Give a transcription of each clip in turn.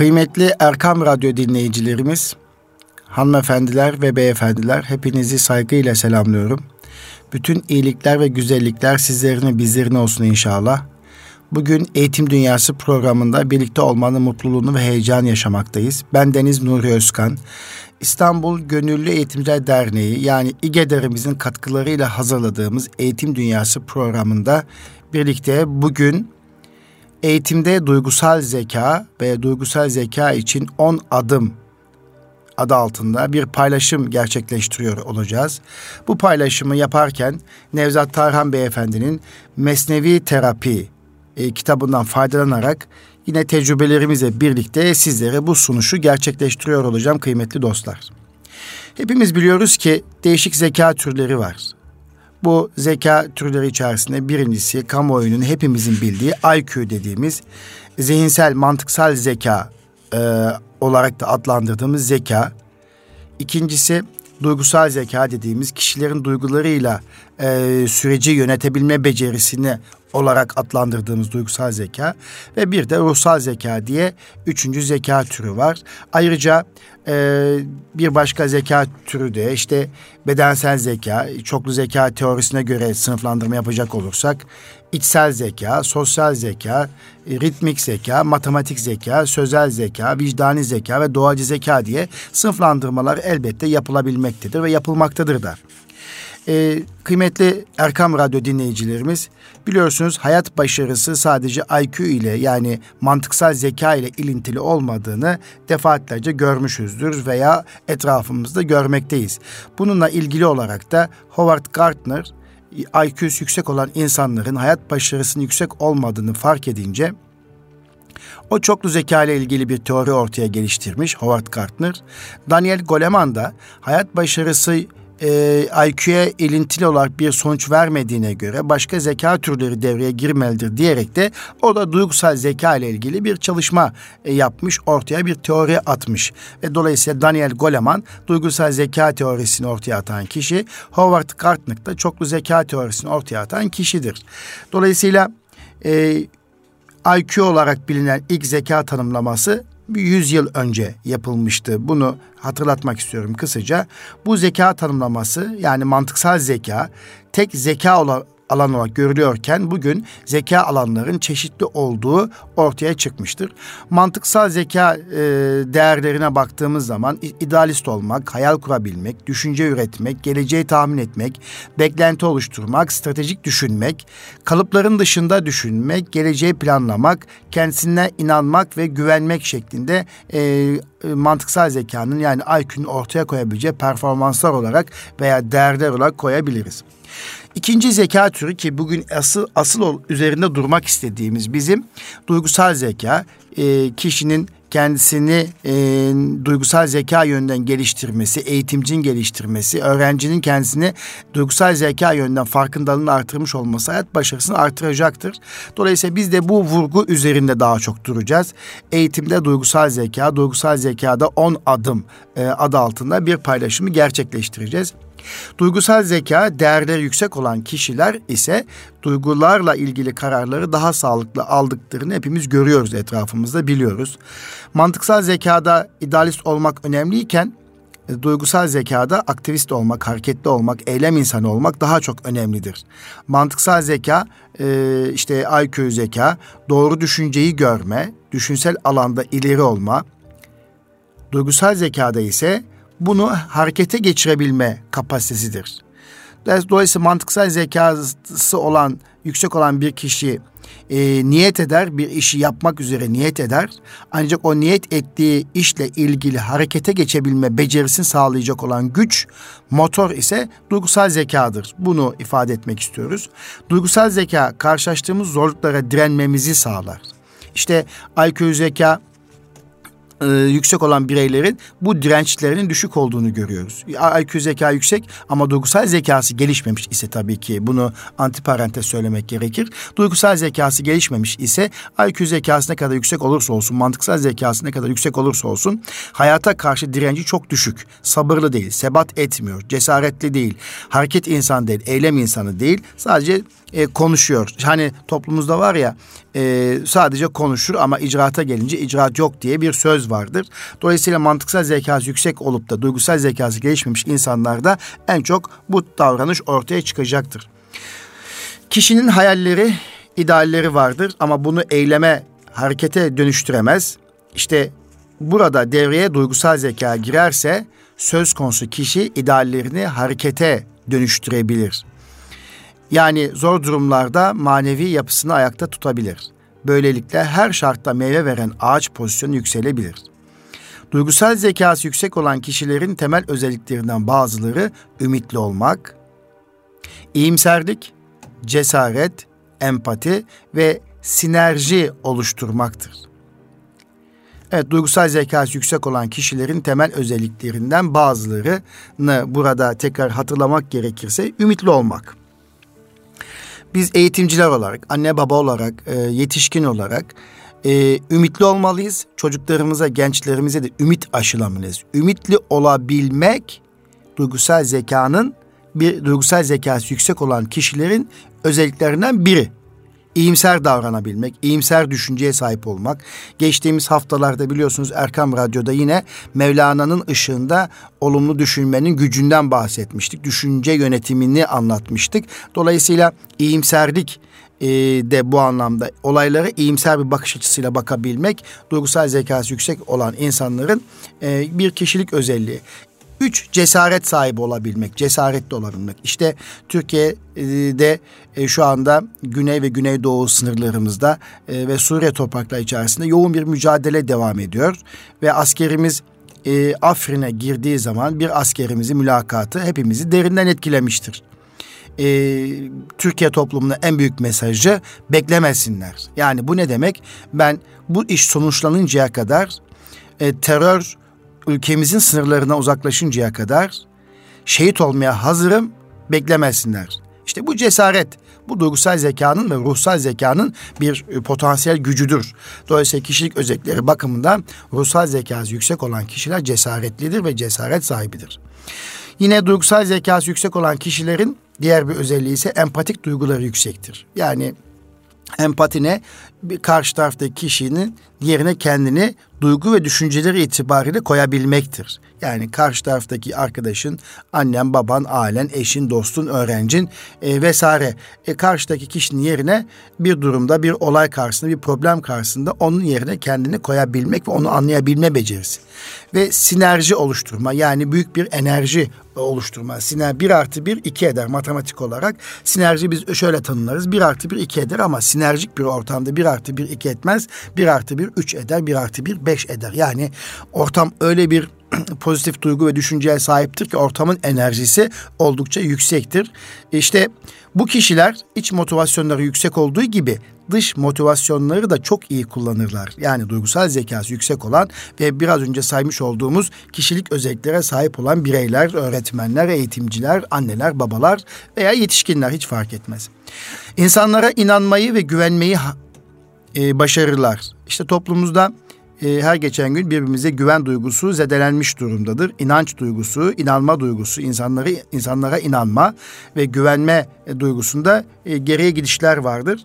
Kıymetli Erkam Radyo dinleyicilerimiz, hanımefendiler ve beyefendiler hepinizi saygıyla selamlıyorum. Bütün iyilikler ve güzellikler sizlerine bizlerine olsun inşallah. Bugün Eğitim Dünyası programında birlikte olmanın mutluluğunu ve heyecan yaşamaktayız. Ben Deniz Nuri Özkan. İstanbul Gönüllü Eğitimciler Derneği yani İGEDER'imizin katkılarıyla hazırladığımız Eğitim Dünyası programında birlikte bugün eğitimde duygusal zeka ve duygusal zeka için 10 adım adı altında bir paylaşım gerçekleştiriyor olacağız. Bu paylaşımı yaparken Nevzat Tarhan Beyefendi'nin Mesnevi Terapi e, kitabından faydalanarak yine tecrübelerimizle birlikte sizlere bu sunuşu gerçekleştiriyor olacağım kıymetli dostlar. Hepimiz biliyoruz ki değişik zeka türleri var. Bu zeka türleri içerisinde birincisi kamuoyunun hepimizin bildiği IQ dediğimiz zihinsel mantıksal zeka e, olarak da adlandırdığımız zeka. İkincisi duygusal zeka dediğimiz kişilerin duygularıyla e, süreci yönetebilme becerisini olarak adlandırdığımız duygusal zeka ve bir de ruhsal zeka diye üçüncü zeka türü var. Ayrıca e, bir başka zeka türü de işte bedensel zeka, çoklu zeka teorisine göre sınıflandırma yapacak olursak içsel zeka, sosyal zeka, ritmik zeka, matematik zeka, sözel zeka, vicdani zeka ve doğacı zeka diye sınıflandırmalar elbette yapılabilmektedir ve yapılmaktadır da. Ee, kıymetli Erkam Radyo dinleyicilerimiz biliyorsunuz hayat başarısı sadece IQ ile yani mantıksal zeka ile ilintili olmadığını defaatlerce görmüşüzdür veya etrafımızda görmekteyiz. Bununla ilgili olarak da Howard Gardner IQ'su yüksek olan insanların hayat başarısının yüksek olmadığını fark edince o çoklu zeka ile ilgili bir teori ortaya geliştirmiş Howard Gardner. Daniel Goleman da hayat başarısı e, IQ'ya ilintili olarak bir sonuç vermediğine göre başka zeka türleri devreye girmelidir diyerek de o da duygusal zeka ile ilgili bir çalışma e, yapmış, ortaya bir teori atmış. Ve dolayısıyla Daniel Goleman duygusal zeka teorisini ortaya atan kişi, Howard Gardner da çoklu zeka teorisini ortaya atan kişidir. Dolayısıyla e, IQ olarak bilinen ilk zeka tanımlaması 100 yıl önce yapılmıştı. Bunu hatırlatmak istiyorum kısaca. Bu zeka tanımlaması yani mantıksal zeka tek zeka olan alan olarak görülüyorken bugün zeka alanların çeşitli olduğu ortaya çıkmıştır. Mantıksal zeka e, değerlerine baktığımız zaman idealist olmak, hayal kurabilmek, düşünce üretmek, geleceği tahmin etmek, beklenti oluşturmak, stratejik düşünmek, kalıpların dışında düşünmek, geleceği planlamak, kendisine inanmak ve güvenmek şeklinde e, mantıksal zekanın yani IQ'nun ortaya koyabileceği performanslar olarak veya değerler olarak koyabiliriz. İkinci zeka türü ki bugün asıl asıl üzerinde durmak istediğimiz bizim duygusal zeka. E, kişinin kendisini e, duygusal zeka yönden geliştirmesi, eğitimcinin geliştirmesi, öğrencinin kendisini duygusal zeka yönden farkındalığını artırmış olması hayat başarısını artıracaktır. Dolayısıyla biz de bu vurgu üzerinde daha çok duracağız. Eğitimde duygusal zeka, duygusal zekada 10 adım e, adı altında bir paylaşımı gerçekleştireceğiz. Duygusal zeka değerleri yüksek olan kişiler ise duygularla ilgili kararları daha sağlıklı aldıklarını hepimiz görüyoruz etrafımızda biliyoruz. Mantıksal zekada idealist olmak önemliyken e, duygusal zekada aktivist olmak, hareketli olmak, eylem insanı olmak daha çok önemlidir. Mantıksal zeka, e, işte IQ zeka, doğru düşünceyi görme, düşünsel alanda ileri olma. Duygusal zekada ise bunu harekete geçirebilme kapasitesidir. Dolayısıyla mantıksal zekası olan, yüksek olan bir kişi e, niyet eder, bir işi yapmak üzere niyet eder. Ancak o niyet ettiği işle ilgili harekete geçebilme becerisini sağlayacak olan güç, motor ise duygusal zekadır. Bunu ifade etmek istiyoruz. Duygusal zeka karşılaştığımız zorluklara direnmemizi sağlar. İşte IQ zeka e, yüksek olan bireylerin bu dirençlerinin düşük olduğunu görüyoruz. IQ zeka yüksek ama duygusal zekası gelişmemiş ise tabii ki bunu antiparantez söylemek gerekir. Duygusal zekası gelişmemiş ise IQ zekası ne kadar yüksek olursa olsun, mantıksal zekası ne kadar yüksek olursa olsun hayata karşı direnci çok düşük. Sabırlı değil, sebat etmiyor, cesaretli değil, hareket insan değil, eylem insanı değil. Sadece e, konuşuyor. Hani toplumumuzda var ya e, sadece konuşur ama icraata gelince icraat yok diye bir söz vardır. Dolayısıyla mantıksal zekası yüksek olup da duygusal zekası gelişmemiş insanlarda en çok bu davranış ortaya çıkacaktır. Kişinin hayalleri, idealleri vardır ama bunu eyleme, harekete dönüştüremez. İşte burada devreye duygusal zeka girerse söz konusu kişi ideallerini harekete dönüştürebilir. Yani zor durumlarda manevi yapısını ayakta tutabilir. Böylelikle her şartta meyve veren ağaç pozisyonu yükselebilir. Duygusal zekası yüksek olan kişilerin temel özelliklerinden bazıları ümitli olmak, iyimserlik, cesaret, empati ve sinerji oluşturmaktır. Evet, duygusal zekası yüksek olan kişilerin temel özelliklerinden bazılarını burada tekrar hatırlamak gerekirse ümitli olmak, biz eğitimciler olarak, anne baba olarak, e, yetişkin olarak e, ümitli olmalıyız. Çocuklarımıza, gençlerimize de ümit aşılamalıyız. Ümitli olabilmek duygusal zekanın bir duygusal zekası yüksek olan kişilerin özelliklerinden biri iyimser davranabilmek, iyimser düşünceye sahip olmak. Geçtiğimiz haftalarda biliyorsunuz Erkam Radyo'da yine Mevlana'nın ışığında olumlu düşünmenin gücünden bahsetmiştik. Düşünce yönetimini anlatmıştık. Dolayısıyla iyimserlik e, de bu anlamda olaylara iyimser bir bakış açısıyla bakabilmek duygusal zekası yüksek olan insanların e, bir kişilik özelliği. Üç, cesaret sahibi olabilmek, cesaretli olabilmek. İşte Türkiye'de e, şu anda Güney ve Güneydoğu sınırlarımızda e, ve Suriye toprakları içerisinde yoğun bir mücadele devam ediyor. Ve askerimiz e, Afrin'e girdiği zaman bir askerimizin mülakatı hepimizi derinden etkilemiştir. E, Türkiye toplumuna en büyük mesajı beklemesinler. Yani bu ne demek? Ben bu iş sonuçlanıncaya kadar e, terör ülkemizin sınırlarına uzaklaşıncaya kadar şehit olmaya hazırım beklemesinler. İşte bu cesaret, bu duygusal zekanın ve ruhsal zekanın bir e, potansiyel gücüdür. Dolayısıyla kişilik özellikleri bakımından ruhsal zekası yüksek olan kişiler cesaretlidir ve cesaret sahibidir. Yine duygusal zekası yüksek olan kişilerin diğer bir özelliği ise empatik duyguları yüksektir. Yani empati ne? Bir karşı taraftaki kişinin yerine kendini duygu ve düşünceleri itibariyle koyabilmektir. Yani karşı taraftaki arkadaşın, annen, baban, ailen, eşin, dostun, öğrencin e, vesaire. E, karşıdaki kişinin yerine bir durumda, bir olay karşısında, bir problem karşısında onun yerine kendini koyabilmek ve onu anlayabilme becerisi. Ve sinerji oluşturma yani büyük bir enerji oluşturma. Siner bir artı bir iki eder matematik olarak. Sinerji biz şöyle tanımlarız. Bir artı bir iki eder ama sinerjik bir ortamda bir artı bir iki etmez. Bir artı bir üç eder. Bir artı bir beş eder. Yani ortam öyle bir pozitif duygu ve düşünceye sahiptir ki ortamın enerjisi oldukça yüksektir. İşte bu kişiler iç motivasyonları yüksek olduğu gibi dış motivasyonları da çok iyi kullanırlar. Yani duygusal zekası yüksek olan ve biraz önce saymış olduğumuz kişilik özelliklere sahip olan bireyler, öğretmenler, eğitimciler, anneler, babalar veya yetişkinler hiç fark etmez. İnsanlara inanmayı ve güvenmeyi e, başarırlar. İşte toplumumuzda e, her geçen gün birbirimize güven duygusu zedelenmiş durumdadır. İnanç duygusu, inanma duygusu, insanları insanlara inanma ve güvenme e, duygusunda e, geriye gidişler vardır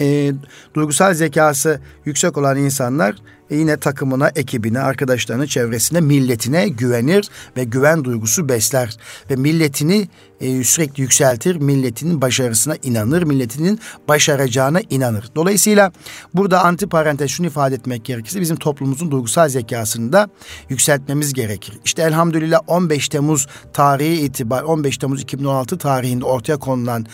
e, duygusal zekası yüksek olan insanlar yine takımına, ekibine, arkadaşlarına, çevresine, milletine güvenir ve güven duygusu besler. Ve milletini e, sürekli yükseltir, milletinin başarısına inanır, milletinin başaracağına inanır. Dolayısıyla burada anti parantez şunu ifade etmek gerekirse bizim toplumumuzun duygusal zekasını da yükseltmemiz gerekir. İşte elhamdülillah 15 Temmuz tarihi itibar 15 Temmuz 2016 tarihinde ortaya konulan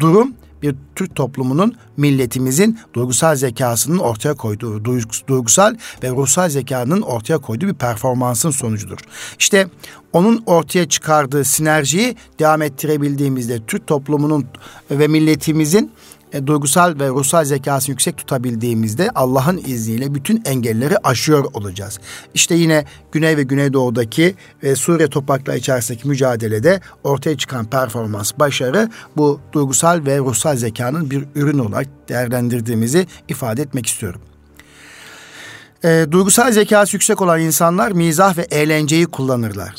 durum bir Türk toplumunun milletimizin duygusal zekasının ortaya koyduğu duygusal ve ruhsal zekanın ortaya koyduğu bir performansın sonucudur. İşte onun ortaya çıkardığı sinerjiyi devam ettirebildiğimizde Türk toplumunun ve milletimizin e, duygusal ve ruhsal zekasını yüksek tutabildiğimizde Allah'ın izniyle bütün engelleri aşıyor olacağız. İşte yine Güney ve Güneydoğu'daki ve Suriye toprakları içerisindeki mücadelede ortaya çıkan performans, başarı bu duygusal ve ruhsal zekanın bir ürün olarak değerlendirdiğimizi ifade etmek istiyorum. E, duygusal zekası yüksek olan insanlar mizah ve eğlenceyi kullanırlar.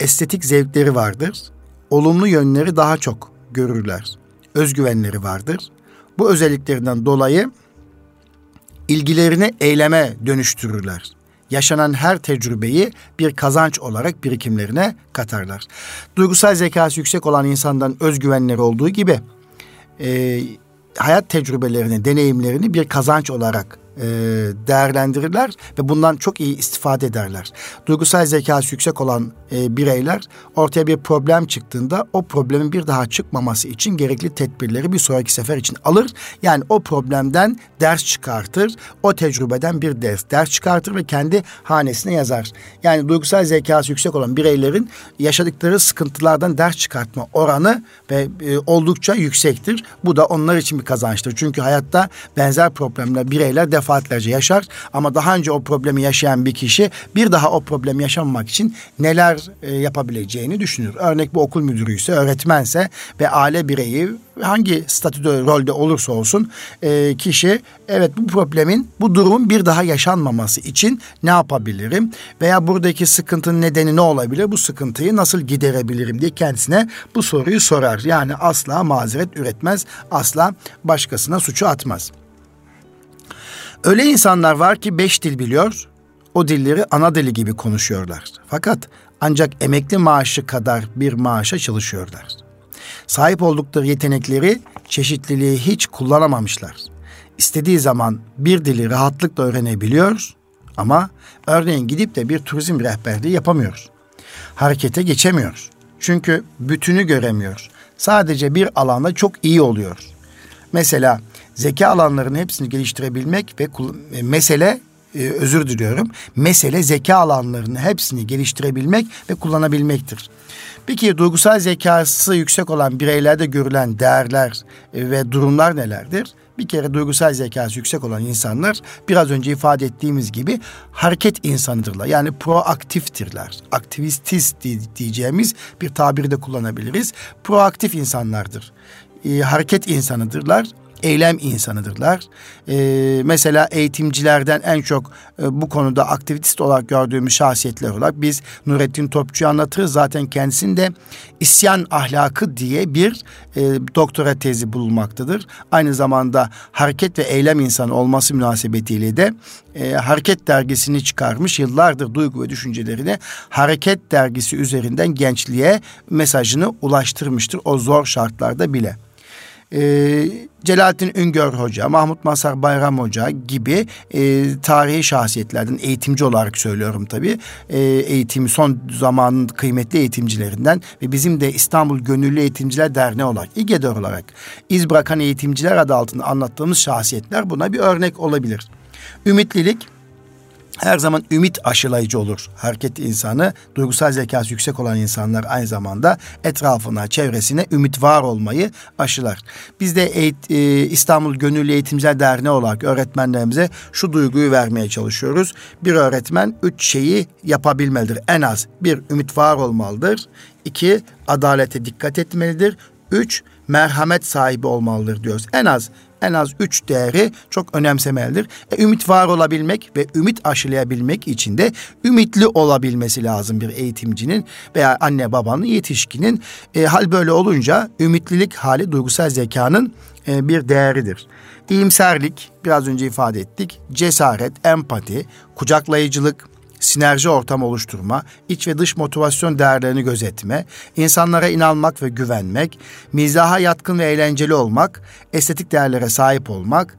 Estetik zevkleri vardır. Olumlu yönleri daha çok görürler. Özgüvenleri vardır. Bu özelliklerinden dolayı ilgilerini eyleme dönüştürürler. Yaşanan her tecrübeyi bir kazanç olarak birikimlerine katarlar. Duygusal zekası yüksek olan insandan özgüvenleri olduğu gibi e, hayat tecrübelerini, deneyimlerini bir kazanç olarak e, değerlendirirler ve bundan çok iyi istifade ederler. Duygusal zekası yüksek olan e, bireyler ortaya bir problem çıktığında o problemin bir daha çıkmaması için gerekli tedbirleri bir sonraki sefer için alır. Yani o problemden ders çıkartır, o tecrübeden bir ders, ders çıkartır ve kendi hanesine yazar. Yani duygusal zekası yüksek olan bireylerin yaşadıkları sıkıntılardan ders çıkartma oranı ve e, oldukça yüksektir. Bu da onlar için bir kazançtır. Çünkü hayatta benzer problemler bireyler def defaatlerce yaşar ama daha önce o problemi yaşayan bir kişi bir daha o problemi yaşamamak için neler e, yapabileceğini düşünür. Örnek bu okul müdürü ise öğretmense ve aile bireyi hangi statüde rolde olursa olsun e, kişi evet bu problemin bu durumun bir daha yaşanmaması için ne yapabilirim veya buradaki sıkıntının nedeni ne olabilir bu sıkıntıyı nasıl giderebilirim diye kendisine bu soruyu sorar. Yani asla mazeret üretmez asla başkasına suçu atmaz. Öyle insanlar var ki beş dil biliyor, o dilleri ana dili gibi konuşuyorlar. Fakat ancak emekli maaşı kadar bir maaşa çalışıyorlar. Sahip oldukları yetenekleri, çeşitliliği hiç kullanamamışlar. İstediği zaman bir dili rahatlıkla öğrenebiliyor ama örneğin gidip de bir turizm rehberliği yapamıyoruz. Harekete geçemiyoruz. Çünkü bütünü göremiyor. Sadece bir alanda çok iyi oluyor. Mesela zeka alanlarının hepsini geliştirebilmek ve e, mesele e, özür diliyorum. Mesele zeka alanlarının hepsini geliştirebilmek ve kullanabilmektir. Peki duygusal zekası yüksek olan bireylerde görülen değerler e, ve durumlar nelerdir? Bir kere duygusal zekası yüksek olan insanlar biraz önce ifade ettiğimiz gibi hareket insanıdırlar. Yani proaktiftirler. Aktivistist diyeceğimiz bir tabiri de kullanabiliriz. Proaktif insanlardır. E, hareket insanıdırlar eylem insanıdırlar. Ee, mesela eğitimcilerden en çok e, bu konuda aktivist olarak gördüğümüz şahsiyetler olarak biz Nurettin Topçu'yu anlatırız. Zaten kendisinde isyan ahlakı diye bir e, doktora tezi bulunmaktadır. Aynı zamanda hareket ve eylem insanı olması münasebetiyle de e, Hareket dergisini çıkarmış. Yıllardır duygu ve düşüncelerini Hareket dergisi üzerinden gençliğe mesajını ulaştırmıştır o zor şartlarda bile e, Celalettin Üngör Hoca, Mahmut Masar Bayram Hoca gibi e, tarihi şahsiyetlerden eğitimci olarak söylüyorum tabii. E, eğitim son zamanın kıymetli eğitimcilerinden ve bizim de İstanbul Gönüllü Eğitimciler Derneği olarak, İGEDER olarak iz bırakan eğitimciler adı altında anlattığımız şahsiyetler buna bir örnek olabilir. Ümitlilik her zaman ümit aşılayıcı olur. Hareket insanı, duygusal zekası yüksek olan insanlar aynı zamanda etrafına, çevresine ümit var olmayı aşılar. Biz de eğit, e, İstanbul Gönüllü Eğitimciler Derneği olarak öğretmenlerimize şu duyguyu vermeye çalışıyoruz. Bir öğretmen üç şeyi yapabilmelidir. En az bir ümit var olmalıdır. İki adalete dikkat etmelidir. Üç merhamet sahibi olmalıdır diyoruz. En az en az üç değeri çok önemsemelidir. E, ümit var olabilmek ve ümit aşılayabilmek için de ümitli olabilmesi lazım bir eğitimcinin veya anne babanın yetişkinin. E, hal böyle olunca ümitlilik hali duygusal zekanın e, bir değeridir. İyimserlik biraz önce ifade ettik. Cesaret, empati, kucaklayıcılık, sinerji ortam oluşturma, iç ve dış motivasyon değerlerini gözetme, insanlara inanmak ve güvenmek, mizaha yatkın ve eğlenceli olmak, estetik değerlere sahip olmak,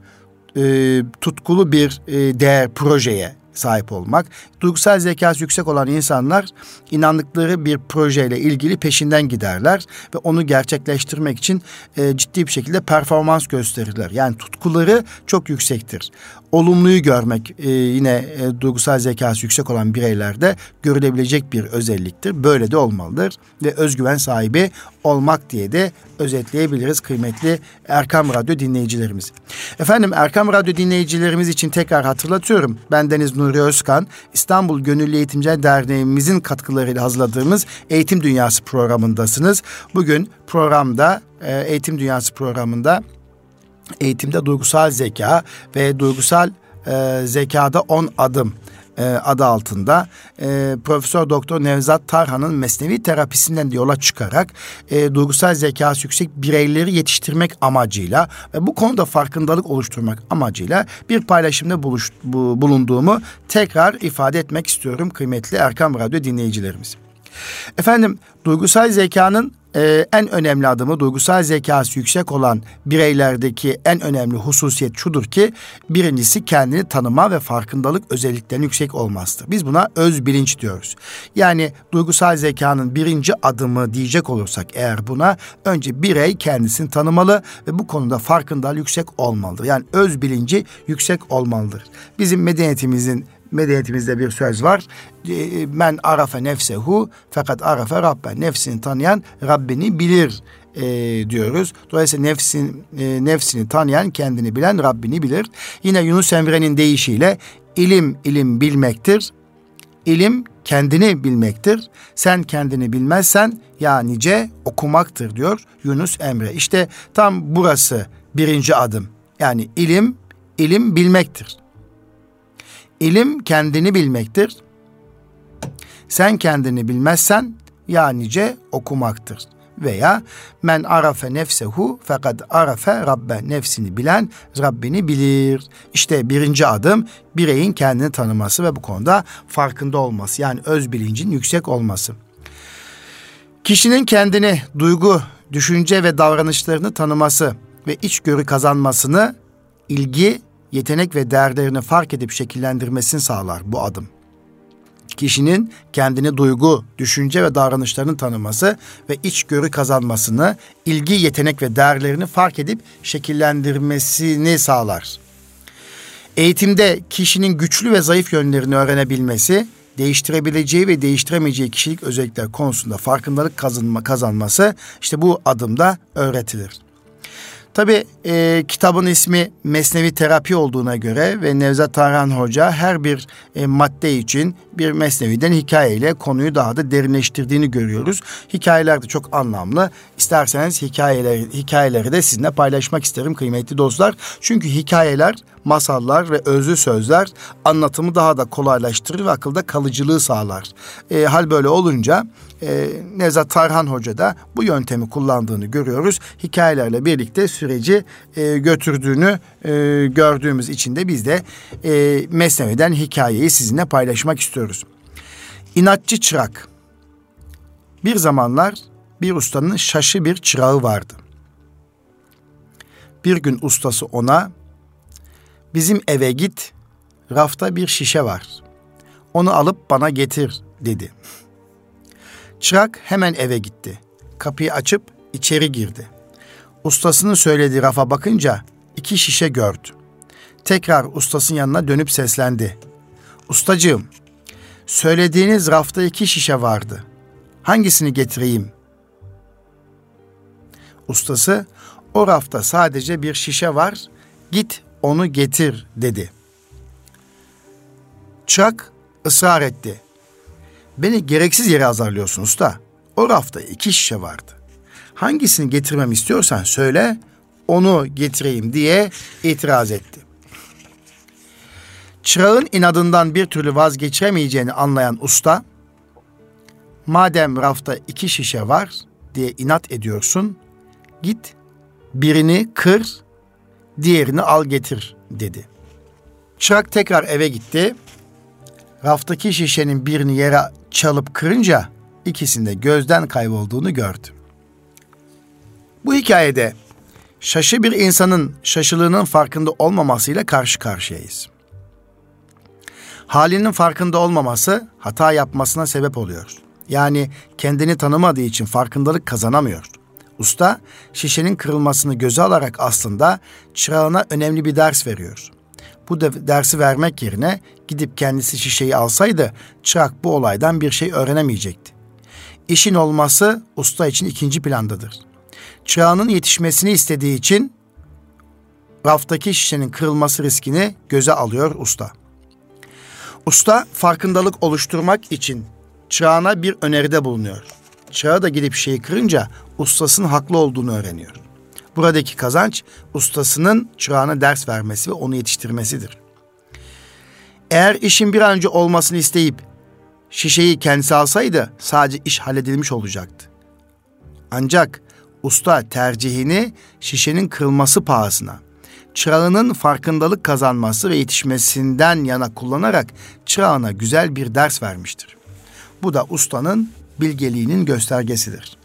e, tutkulu bir e, değer projeye sahip olmak. Duygusal zekası yüksek olan insanlar inandıkları bir projeyle ilgili peşinden giderler ve onu gerçekleştirmek için e, ciddi bir şekilde performans gösterirler. Yani tutkuları çok yüksektir. Olumluyu görmek e, yine e, duygusal zekası yüksek olan bireylerde görülebilecek bir özelliktir. Böyle de olmalıdır ve özgüven sahibi olmak diye de özetleyebiliriz kıymetli Erkam Radyo dinleyicilerimiz. Efendim Erkam Radyo dinleyicilerimiz için tekrar hatırlatıyorum. Ben Deniz Nuri Özkan, İstanbul Gönüllü Eğitimciler Derneğimizin katkılarıyla hazırladığımız Eğitim Dünyası programındasınız. Bugün programda e, Eğitim Dünyası programında eğitimde duygusal zeka ve duygusal e, zekada 10 adım e, adı altında e, Profesör Doktor Nevzat Tarhan'ın mesnevi terapisinden yola çıkarak e, duygusal zekası yüksek bireyleri yetiştirmek amacıyla ve bu konuda farkındalık oluşturmak amacıyla bir paylaşımda buluş, bu, bulunduğumu tekrar ifade etmek istiyorum kıymetli Erkam Radyo dinleyicilerimiz. Efendim duygusal zekanın e, en önemli adımı duygusal zekası yüksek olan bireylerdeki en önemli hususiyet şudur ki birincisi kendini tanıma ve farkındalık özelliklerinin yüksek olmasıdır. Biz buna öz bilinç diyoruz. Yani duygusal zekanın birinci adımı diyecek olursak eğer buna önce birey kendisini tanımalı ve bu konuda farkındalık yüksek olmalıdır. Yani öz bilinci yüksek olmalıdır. Bizim medeniyetimizin medeniyetimizde bir söz var. Ee, men arafe nefsehu fakat arafe rabbe. Nefsini tanıyan Rabbini bilir e, diyoruz. Dolayısıyla nefsin e, nefsini tanıyan kendini bilen Rabbini bilir. Yine Yunus Emre'nin deyişiyle ilim ilim bilmektir. İlim kendini bilmektir. Sen kendini bilmezsen ya nice okumaktır diyor Yunus Emre. İşte tam burası birinci adım. Yani ilim ilim bilmektir. İlim kendini bilmektir. Sen kendini bilmezsen ya nice okumaktır. Veya men arafe nefsehu fakat arafe rabbe nefsini bilen Rabbini bilir. İşte birinci adım bireyin kendini tanıması ve bu konuda farkında olması. Yani öz bilincin yüksek olması. Kişinin kendini duygu, düşünce ve davranışlarını tanıması ve içgörü kazanmasını ilgi yetenek ve değerlerini fark edip şekillendirmesini sağlar bu adım. Kişinin kendini duygu, düşünce ve davranışlarını tanıması ve içgörü kazanmasını, ilgi, yetenek ve değerlerini fark edip şekillendirmesini sağlar. Eğitimde kişinin güçlü ve zayıf yönlerini öğrenebilmesi, değiştirebileceği ve değiştiremeyeceği kişilik özellikler konusunda farkındalık kazanma, kazanması işte bu adımda öğretilir. Tabi e, kitabın ismi Mesnevi Terapi olduğuna göre ve Nevzat Tarhan Hoca her bir e, madde için bir mesneviden hikayeyle konuyu daha da derinleştirdiğini görüyoruz. Hikayeler de çok anlamlı. İsterseniz hikayeleri, hikayeleri de sizinle paylaşmak isterim kıymetli dostlar. Çünkü hikayeler, masallar ve özlü sözler anlatımı daha da kolaylaştırır ve akılda kalıcılığı sağlar. E, hal böyle olunca e, Nevzat Tarhan Hoca da bu yöntemi kullandığını görüyoruz. Hikayelerle birlikte süreci e, götürdüğünü e, gördüğümüz için de biz de e, Mesnevi'den hikayeyi sizinle paylaşmak istiyoruz. İnatçı çırak. Bir zamanlar bir ustanın şaşı bir çırağı vardı. Bir gün ustası ona bizim eve git rafta bir şişe var. Onu alıp bana getir dedi. Çırak hemen eve gitti. Kapıyı açıp içeri girdi. Ustasının söylediği rafa bakınca iki şişe gördü. Tekrar ustasının yanına dönüp seslendi. Ustacığım, söylediğiniz rafta iki şişe vardı. Hangisini getireyim? Ustası, o rafta sadece bir şişe var, git onu getir dedi. Çırak ısrar etti. Beni gereksiz yere azarlıyorsun usta. O rafta iki şişe vardı. Hangisini getirmem istiyorsan söyle, onu getireyim diye itiraz etti. Çırağın inadından bir türlü vazgeçiremeyeceğini anlayan usta, madem rafta iki şişe var diye inat ediyorsun, git birini kır, diğerini al getir dedi. Çırak tekrar eve gitti. Raftaki şişenin birini yere çalıp kırınca ikisinde gözden kaybolduğunu gördü. Bu hikayede şaşı bir insanın şaşılığının farkında olmamasıyla karşı karşıyayız. Halinin farkında olmaması hata yapmasına sebep oluyor. Yani kendini tanımadığı için farkındalık kazanamıyor. Usta şişenin kırılmasını göze alarak aslında çırağına önemli bir ders veriyor. Bu da dersi vermek yerine gidip kendisi şişeyi alsaydı çırak bu olaydan bir şey öğrenemeyecekti. İşin olması usta için ikinci plandadır. Çırağının yetişmesini istediği için raftaki şişenin kırılması riskini göze alıyor usta. Usta farkındalık oluşturmak için çırağına bir öneride bulunuyor. Çırağı da gidip şeyi kırınca ustasının haklı olduğunu öğreniyor. Buradaki kazanç ustasının çırağına ders vermesi ve onu yetiştirmesidir. Eğer işin bir an önce olmasını isteyip şişeyi kendisi alsaydı sadece iş halledilmiş olacaktı. Ancak usta tercihini şişenin kırılması pahasına, çırağının farkındalık kazanması ve yetişmesinden yana kullanarak çırağına güzel bir ders vermiştir. Bu da ustanın bilgeliğinin göstergesidir.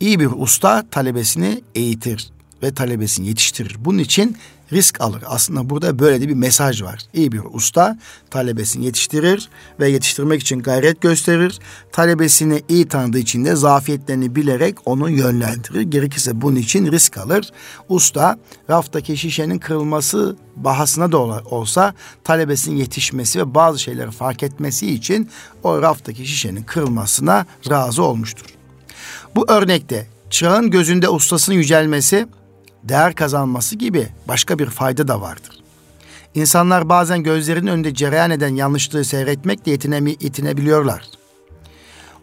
İyi bir usta talebesini eğitir ve talebesini yetiştirir. Bunun için risk alır. Aslında burada böyle de bir mesaj var. İyi bir usta talebesini yetiştirir ve yetiştirmek için gayret gösterir. Talebesini iyi tanıdığı için de zafiyetlerini bilerek onu yönlendirir. Gerekirse bunun için risk alır. Usta raftaki şişenin kırılması bahasına da olsa talebesinin yetişmesi ve bazı şeyleri fark etmesi için o raftaki şişenin kırılmasına razı olmuştur. Bu örnekte çağın gözünde ustasının yücelmesi değer kazanması gibi başka bir fayda da vardır. İnsanlar bazen gözlerinin önünde cereyan eden yanlışlığı seyretmekle yetinemi, yetinebiliyorlar.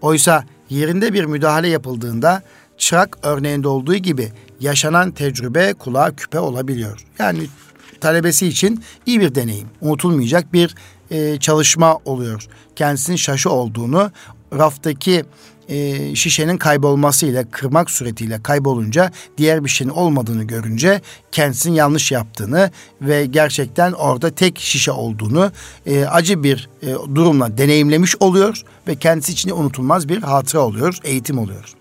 Oysa yerinde bir müdahale yapıldığında çırak örneğinde olduğu gibi yaşanan tecrübe kulağa küpe olabiliyor. Yani talebesi için iyi bir deneyim, unutulmayacak bir e, çalışma oluyor. Kendisinin şaşı olduğunu, raftaki e, şişenin kaybolmasıyla kırmak suretiyle kaybolunca diğer bir şeyin olmadığını görünce kendisinin yanlış yaptığını ve gerçekten orada tek şişe olduğunu e, acı bir e, durumla deneyimlemiş oluyor ve kendisi için unutulmaz bir hatıra oluyor, eğitim oluyor.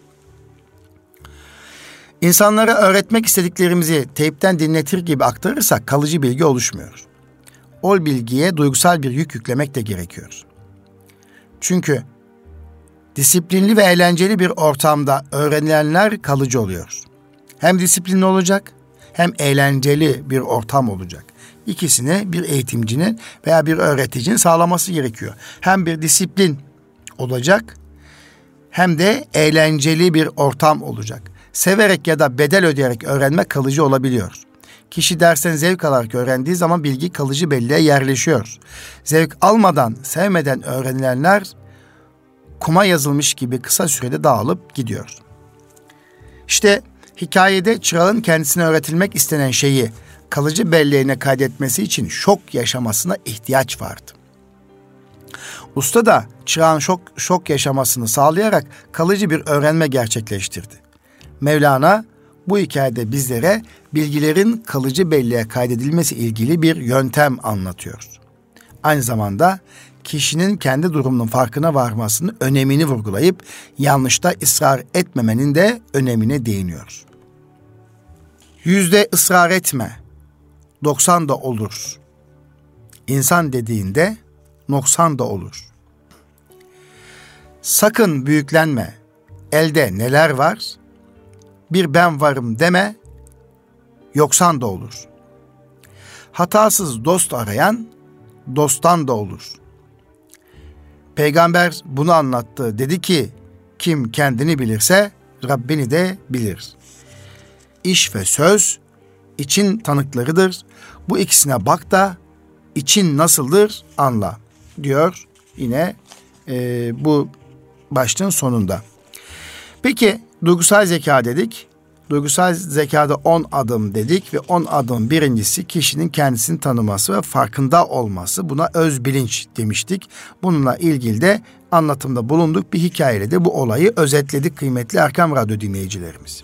İnsanlara öğretmek istediklerimizi teypten dinletir gibi aktarırsak kalıcı bilgi oluşmuyor. O bilgiye duygusal bir yük yüklemek de gerekiyor. Çünkü disiplinli ve eğlenceli bir ortamda öğrenilenler kalıcı oluyor. Hem disiplinli olacak hem eğlenceli bir ortam olacak. İkisini bir eğitimcinin veya bir öğreticinin sağlaması gerekiyor. Hem bir disiplin olacak hem de eğlenceli bir ortam olacak. Severek ya da bedel ödeyerek öğrenme kalıcı olabiliyor. Kişi dersten zevk alarak öğrendiği zaman bilgi kalıcı belleğe yerleşiyor. Zevk almadan, sevmeden öğrenilenler kuma yazılmış gibi kısa sürede dağılıp gidiyor. İşte hikayede çırağın kendisine öğretilmek istenen şeyi kalıcı belleğine kaydetmesi için şok yaşamasına ihtiyaç vardı. Usta da çırağın şok, şok yaşamasını sağlayarak kalıcı bir öğrenme gerçekleştirdi. Mevlana bu hikayede bizlere bilgilerin kalıcı belleğe kaydedilmesi ilgili bir yöntem anlatıyor. Aynı zamanda kişinin kendi durumunun farkına varmasının önemini vurgulayıp yanlışta ısrar etmemenin de önemine değiniyor. Yüzde ısrar etme, doksan da olur. İnsan dediğinde noksan da olur. Sakın büyüklenme, elde neler var, bir ben varım deme, yoksan da olur. Hatasız dost arayan, dosttan da olur. Peygamber bunu anlattı. Dedi ki kim kendini bilirse Rabbini de bilir. İş ve söz için tanıklarıdır. Bu ikisine bak da için nasıldır anla diyor yine e, bu başlığın sonunda. Peki duygusal zeka dedik. Duygusal zekada 10 adım dedik ve 10 adım birincisi kişinin kendisini tanıması ve farkında olması. Buna öz bilinç demiştik. Bununla ilgili de anlatımda bulunduk. Bir hikayeyle de bu olayı özetledik kıymetli Erkam Radyo dinleyicilerimiz.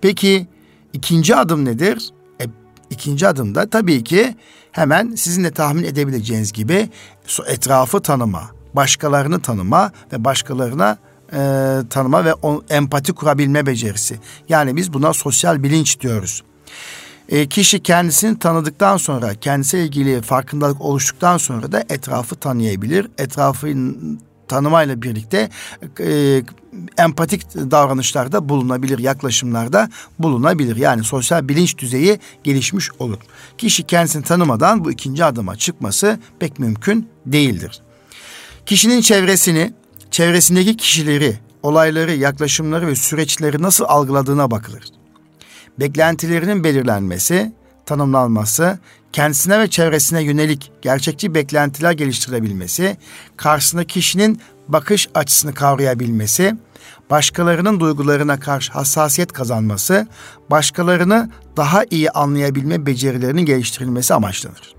Peki ikinci adım nedir? E, ikinci adımda tabii ki hemen sizin de tahmin edebileceğiniz gibi etrafı tanıma, başkalarını tanıma ve başkalarına e, tanıma ve o, empati kurabilme becerisi. Yani biz buna sosyal bilinç diyoruz. E, kişi kendisini tanıdıktan sonra, kendisiyle ilgili farkındalık oluştuktan sonra da etrafı tanıyabilir. Etrafın tanımayla birlikte e, empatik davranışlarda bulunabilir, yaklaşımlarda bulunabilir. Yani sosyal bilinç düzeyi gelişmiş olur. Kişi kendisini tanımadan bu ikinci adıma çıkması pek mümkün değildir. Kişinin çevresini, çevresindeki kişileri, olayları, yaklaşımları ve süreçleri nasıl algıladığına bakılır. Beklentilerinin belirlenmesi, tanımlanması, kendisine ve çevresine yönelik gerçekçi beklentiler geliştirebilmesi, karşısındaki kişinin bakış açısını kavrayabilmesi, başkalarının duygularına karşı hassasiyet kazanması, başkalarını daha iyi anlayabilme becerilerinin geliştirilmesi amaçlanır.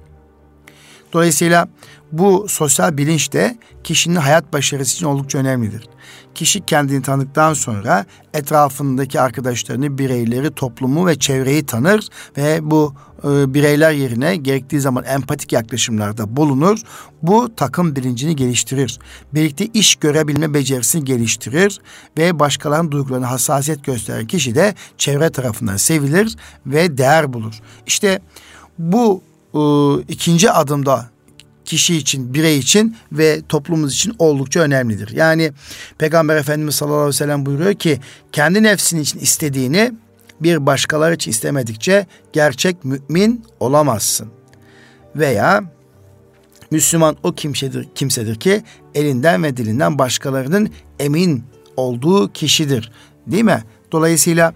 Dolayısıyla bu sosyal bilinç de kişinin hayat başarısı için oldukça önemlidir. Kişi kendini tanıdıktan sonra etrafındaki arkadaşlarını, bireyleri, toplumu ve çevreyi tanır ve bu e, bireyler yerine gerektiği zaman empatik yaklaşımlarda bulunur. Bu takım bilincini geliştirir. Birlikte iş görebilme becerisini geliştirir ve başkalarının duygularına hassasiyet gösteren kişi de çevre tarafından sevilir ve değer bulur. İşte bu e, ikinci adımda kişi için, birey için ve toplumumuz için oldukça önemlidir. Yani Peygamber Efendimiz sallallahu aleyhi ve sellem buyuruyor ki kendi nefsinin için istediğini bir başkaları için istemedikçe gerçek mümin olamazsın. Veya Müslüman o kimsedir, kimsedir ki elinden ve dilinden başkalarının emin olduğu kişidir. Değil mi? Dolayısıyla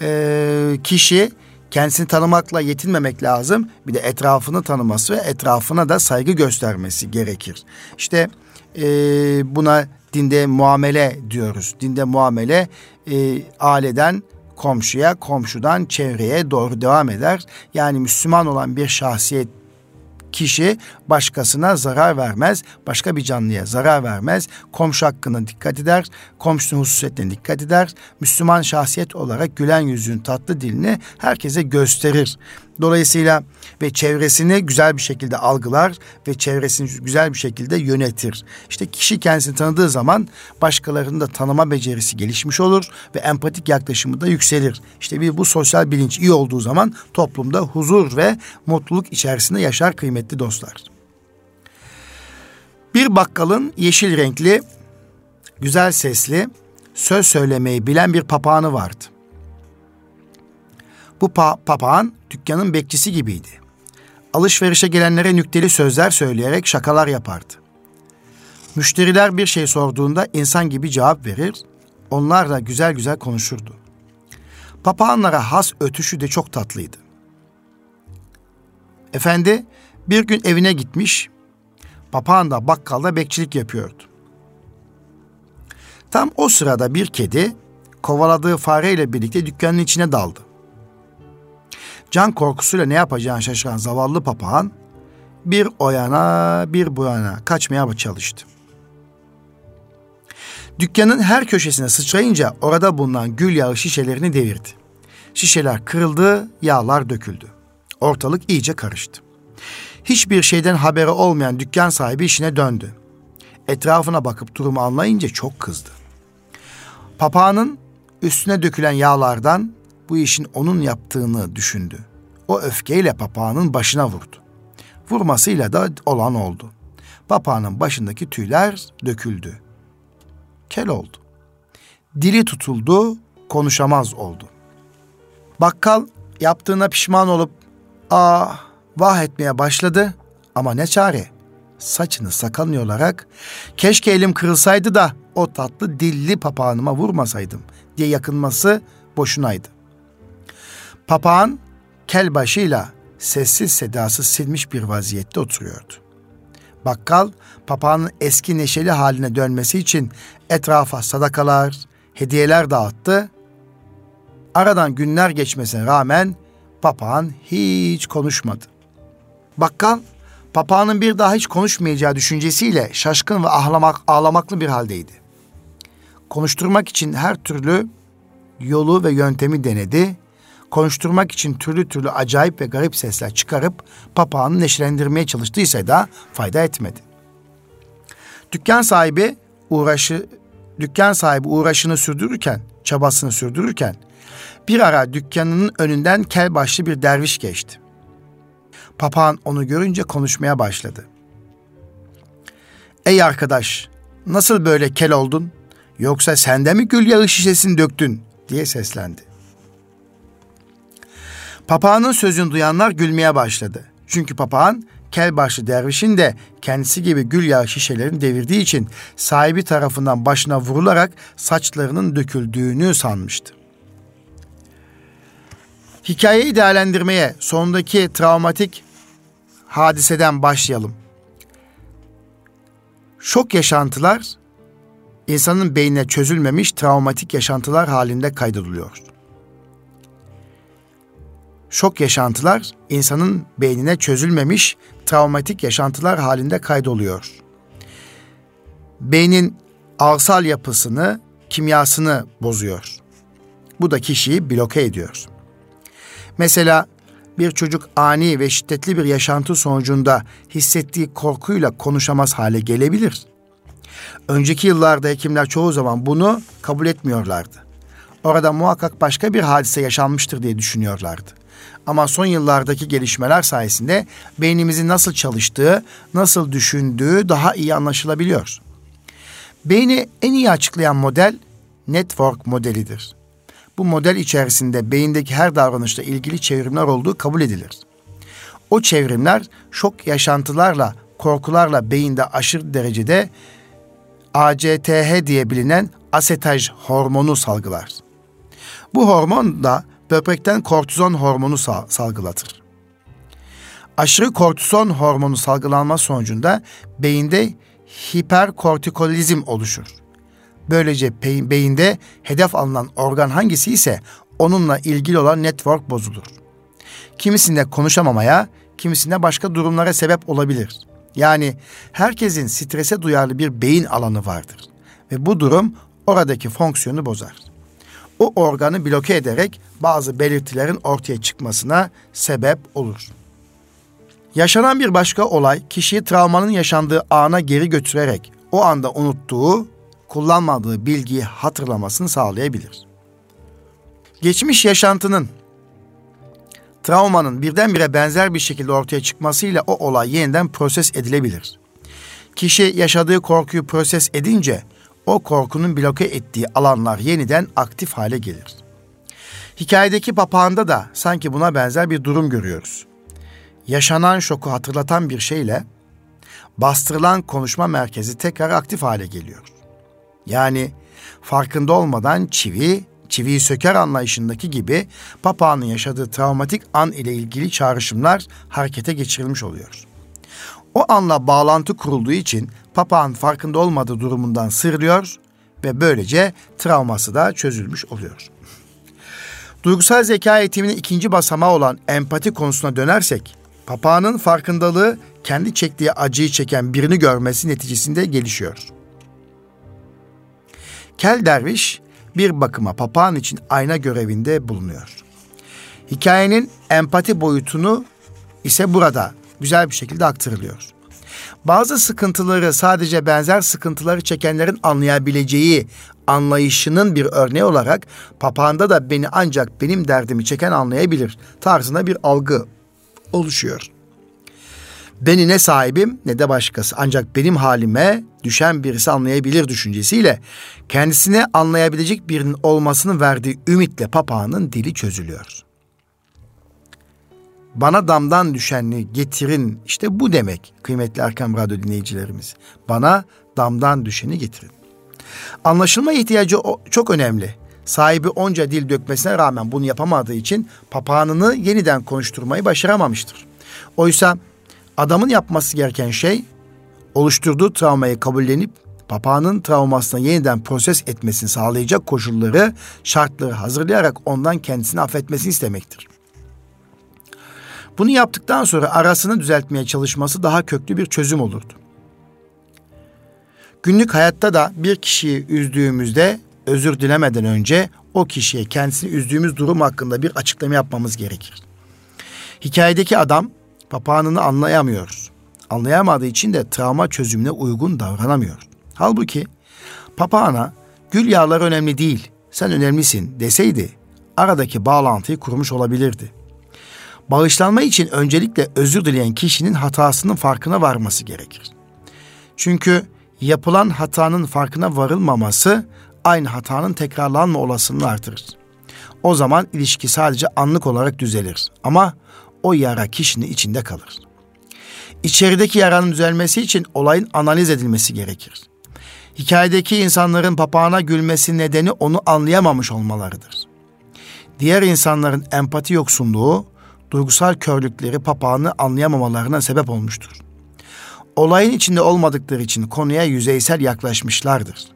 e, kişi kendisini tanımakla yetinmemek lazım. Bir de etrafını tanıması ve etrafına da saygı göstermesi gerekir. İşte e, buna dinde muamele diyoruz. Dinde muamele e, aileden komşuya, komşudan çevreye doğru devam eder. Yani Müslüman olan bir şahsiyet kişi başkasına zarar vermez, başka bir canlıya zarar vermez, komşu hakkına dikkat eder, komşunun hususiyetine dikkat eder, Müslüman şahsiyet olarak gülen yüzün tatlı dilini herkese gösterir. Dolayısıyla ve çevresini güzel bir şekilde algılar ve çevresini güzel bir şekilde yönetir. İşte kişi kendisini tanıdığı zaman başkalarını da tanıma becerisi gelişmiş olur ve empatik yaklaşımı da yükselir. İşte bir bu sosyal bilinç iyi olduğu zaman toplumda huzur ve mutluluk içerisinde yaşar kıymetli dostlar. Bir bakkalın yeşil renkli, güzel sesli, söz söylemeyi bilen bir papağanı vardı. Bu pa- papağan dükkanın bekçisi gibiydi. Alışverişe gelenlere nükteli sözler söyleyerek şakalar yapardı. Müşteriler bir şey sorduğunda insan gibi cevap verir, onlarla güzel güzel konuşurdu. Papağanlara has ötüşü de çok tatlıydı. Efendi bir gün evine gitmiş, papağan da bakkalda bekçilik yapıyordu. Tam o sırada bir kedi kovaladığı fareyle birlikte dükkanın içine daldı. Can korkusuyla ne yapacağını şaşıran zavallı papağan bir o yana bir bu yana kaçmaya çalıştı. Dükkanın her köşesine sıçrayınca orada bulunan gül yağı şişelerini devirdi. Şişeler kırıldı, yağlar döküldü. Ortalık iyice karıştı. Hiçbir şeyden haberi olmayan dükkan sahibi işine döndü. Etrafına bakıp durumu anlayınca çok kızdı. Papağanın üstüne dökülen yağlardan bu işin onun yaptığını düşündü. O öfkeyle papağanın başına vurdu. Vurmasıyla da olan oldu. Papağanın başındaki tüyler döküldü. Kel oldu. Dili tutuldu, konuşamaz oldu. Bakkal yaptığına pişman olup ah vah etmeye başladı ama ne çare saçını sakalını yolarak keşke elim kırılsaydı da o tatlı dilli papağanıma vurmasaydım diye yakınması boşunaydı. Papağan kel başıyla sessiz sedasız silmiş bir vaziyette oturuyordu. Bakkal papağanın eski neşeli haline dönmesi için etrafa sadakalar, hediyeler dağıttı. Aradan günler geçmesine rağmen papağan hiç konuşmadı. Bakkal papağanın bir daha hiç konuşmayacağı düşüncesiyle şaşkın ve ağlamak, ağlamaklı bir haldeydi. Konuşturmak için her türlü yolu ve yöntemi denedi konuşturmak için türlü türlü acayip ve garip sesler çıkarıp papağanı neşelendirmeye çalıştıysa da fayda etmedi. Dükkan sahibi uğraşı dükkan sahibi uğraşını sürdürürken, çabasını sürdürürken bir ara dükkanının önünden kel başlı bir derviş geçti. Papağan onu görünce konuşmaya başladı. Ey arkadaş, nasıl böyle kel oldun? Yoksa sende mi gül yağı şişesini döktün? diye seslendi. Papağanın sözünü duyanlar gülmeye başladı. Çünkü papağan kel başlı dervişin de kendisi gibi gül yağı şişelerini devirdiği için sahibi tarafından başına vurularak saçlarının döküldüğünü sanmıştı. Hikayeyi değerlendirmeye sondaki travmatik hadiseden başlayalım. Şok yaşantılar insanın beynine çözülmemiş travmatik yaşantılar halinde kaydediliyor. Şok yaşantılar insanın beynine çözülmemiş travmatik yaşantılar halinde kaydoluyor. Beynin ağsal yapısını, kimyasını bozuyor. Bu da kişiyi bloke ediyor. Mesela bir çocuk ani ve şiddetli bir yaşantı sonucunda hissettiği korkuyla konuşamaz hale gelebilir. Önceki yıllarda hekimler çoğu zaman bunu kabul etmiyorlardı. Orada muhakkak başka bir hadise yaşanmıştır diye düşünüyorlardı. Ama son yıllardaki gelişmeler sayesinde beynimizin nasıl çalıştığı, nasıl düşündüğü daha iyi anlaşılabiliyor. Beyni en iyi açıklayan model network modelidir. Bu model içerisinde beyindeki her davranışla ilgili çevrimler olduğu kabul edilir. O çevrimler şok yaşantılarla, korkularla beyinde aşırı derecede ACTH diye bilinen asetaj hormonu salgılar. Bu hormon da böbrekten kortizon hormonu salgılatır. Aşırı kortizon hormonu salgılanma sonucunda beyinde hiperkortikolizm oluşur. Böylece beyinde hedef alınan organ hangisi ise onunla ilgili olan network bozulur. Kimisinde konuşamamaya, kimisinde başka durumlara sebep olabilir. Yani herkesin strese duyarlı bir beyin alanı vardır ve bu durum oradaki fonksiyonu bozar. O organı bloke ederek bazı belirtilerin ortaya çıkmasına sebep olur. Yaşanan bir başka olay kişiyi travmanın yaşandığı ana geri götürerek o anda unuttuğu kullanmadığı bilgiyi hatırlamasını sağlayabilir. Geçmiş yaşantının travmanın birdenbire benzer bir şekilde ortaya çıkmasıyla o olay yeniden proses edilebilir. Kişi yaşadığı korkuyu proses edince o korkunun bloke ettiği alanlar yeniden aktif hale gelir. Hikayedeki papağanda da sanki buna benzer bir durum görüyoruz. Yaşanan şoku hatırlatan bir şeyle bastırılan konuşma merkezi tekrar aktif hale geliyor. Yani farkında olmadan çivi, çiviyi söker anlayışındaki gibi papağanın yaşadığı travmatik an ile ilgili çağrışımlar harekete geçirilmiş oluyor. O anla bağlantı kurulduğu için papağan farkında olmadığı durumundan sıyrılıyor ve böylece travması da çözülmüş oluyor. Duygusal zeka eğitiminin ikinci basamağı olan empati konusuna dönersek, papağanın farkındalığı kendi çektiği acıyı çeken birini görmesi neticesinde gelişiyor. Kel derviş bir bakıma papağan için ayna görevinde bulunuyor. Hikayenin empati boyutunu ise burada güzel bir şekilde aktarılıyor. Bazı sıkıntıları sadece benzer sıkıntıları çekenlerin anlayabileceği anlayışının bir örneği olarak papağanda da beni ancak benim derdimi çeken anlayabilir tarzında bir algı oluşuyor. Beni ne sahibim ne de başkası ancak benim halime düşen birisi anlayabilir düşüncesiyle kendisine anlayabilecek birinin olmasını verdiği ümitle papağanın dili çözülüyor. Bana damdan düşenli getirin işte bu demek kıymetli Erkam Radyo dinleyicilerimiz. Bana damdan düşeni getirin. Anlaşılma ihtiyacı çok önemli. Sahibi onca dil dökmesine rağmen bunu yapamadığı için papağanını yeniden konuşturmayı başaramamıştır. Oysa adamın yapması gereken şey oluşturduğu travmayı kabullenip papağanın travmasına yeniden proses etmesini sağlayacak koşulları, şartları hazırlayarak ondan kendisini affetmesini istemektir. Bunu yaptıktan sonra arasını düzeltmeye çalışması daha köklü bir çözüm olurdu. Günlük hayatta da bir kişiyi üzdüğümüzde özür dilemeden önce o kişiye kendisini üzdüğümüz durum hakkında bir açıklama yapmamız gerekir. Hikayedeki adam papağanını anlayamıyor. Anlayamadığı için de travma çözümüne uygun davranamıyor. Halbuki papağana gül yağları önemli değil, sen önemlisin deseydi aradaki bağlantıyı kurmuş olabilirdi. Bağışlanma için öncelikle özür dileyen kişinin hatasının farkına varması gerekir. Çünkü yapılan hatanın farkına varılmaması aynı hatanın tekrarlanma olasılığını artırır. O zaman ilişki sadece anlık olarak düzelir ama o yara kişinin içinde kalır. İçerideki yaranın düzelmesi için olayın analiz edilmesi gerekir. Hikayedeki insanların papağana gülmesi nedeni onu anlayamamış olmalarıdır. Diğer insanların empati yoksunluğu, duygusal körlükleri papağanı anlayamamalarına sebep olmuştur. Olayın içinde olmadıkları için konuya yüzeysel yaklaşmışlardır.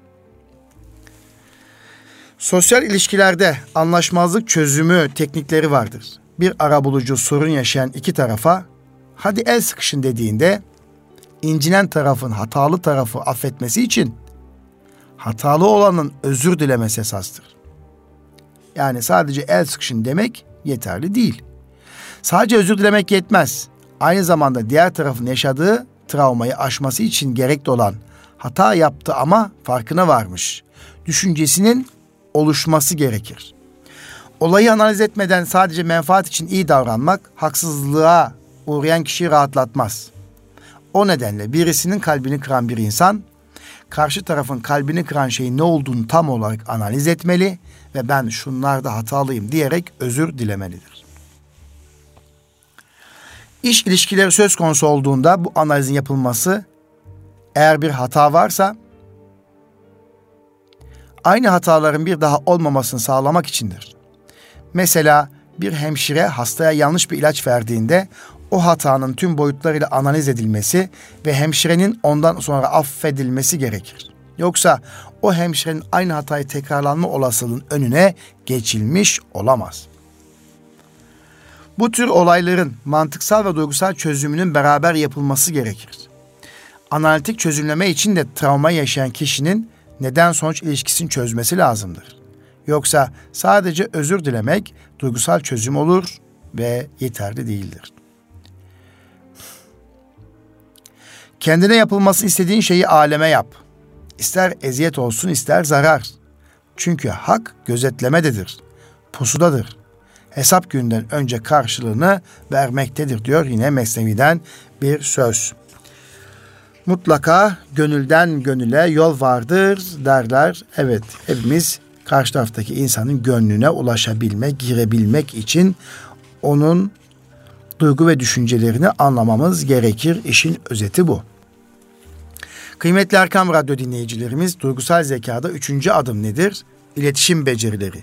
Sosyal ilişkilerde anlaşmazlık çözümü teknikleri vardır. Bir arabulucu sorun yaşayan iki tarafa hadi el sıkışın dediğinde incinen tarafın hatalı tarafı affetmesi için hatalı olanın özür dilemesi esastır. Yani sadece el sıkışın demek yeterli değil. Sadece özür dilemek yetmez. Aynı zamanda diğer tarafın yaşadığı travmayı aşması için gerekli olan hata yaptı ama farkına varmış. Düşüncesinin oluşması gerekir. Olayı analiz etmeden sadece menfaat için iyi davranmak haksızlığa uğrayan kişiyi rahatlatmaz. O nedenle birisinin kalbini kıran bir insan karşı tarafın kalbini kıran şeyin ne olduğunu tam olarak analiz etmeli ve ben şunlarda hatalıyım diyerek özür dilemelidir. İş ilişkileri söz konusu olduğunda bu analizin yapılması eğer bir hata varsa aynı hataların bir daha olmamasını sağlamak içindir. Mesela bir hemşire hastaya yanlış bir ilaç verdiğinde o hatanın tüm boyutlarıyla analiz edilmesi ve hemşirenin ondan sonra affedilmesi gerekir. Yoksa o hemşirenin aynı hatayı tekrarlanma olasılığının önüne geçilmiş olamaz. Bu tür olayların mantıksal ve duygusal çözümünün beraber yapılması gerekir. Analitik çözümleme için de travma yaşayan kişinin neden sonuç ilişkisini çözmesi lazımdır. Yoksa sadece özür dilemek duygusal çözüm olur ve yeterli değildir. Kendine yapılması istediğin şeyi aleme yap. İster eziyet olsun ister zarar. Çünkü hak gözetlemededir, pusudadır. Hesap günden önce karşılığını vermektedir diyor yine Mesnevi'den bir söz. Mutlaka gönülden gönüle yol vardır derler. Evet hepimiz karşı taraftaki insanın gönlüne ulaşabilmek, girebilmek için onun duygu ve düşüncelerini anlamamız gerekir. İşin özeti bu. Kıymetli Erkam Radyo dinleyicilerimiz, duygusal zekada üçüncü adım nedir? İletişim becerileri.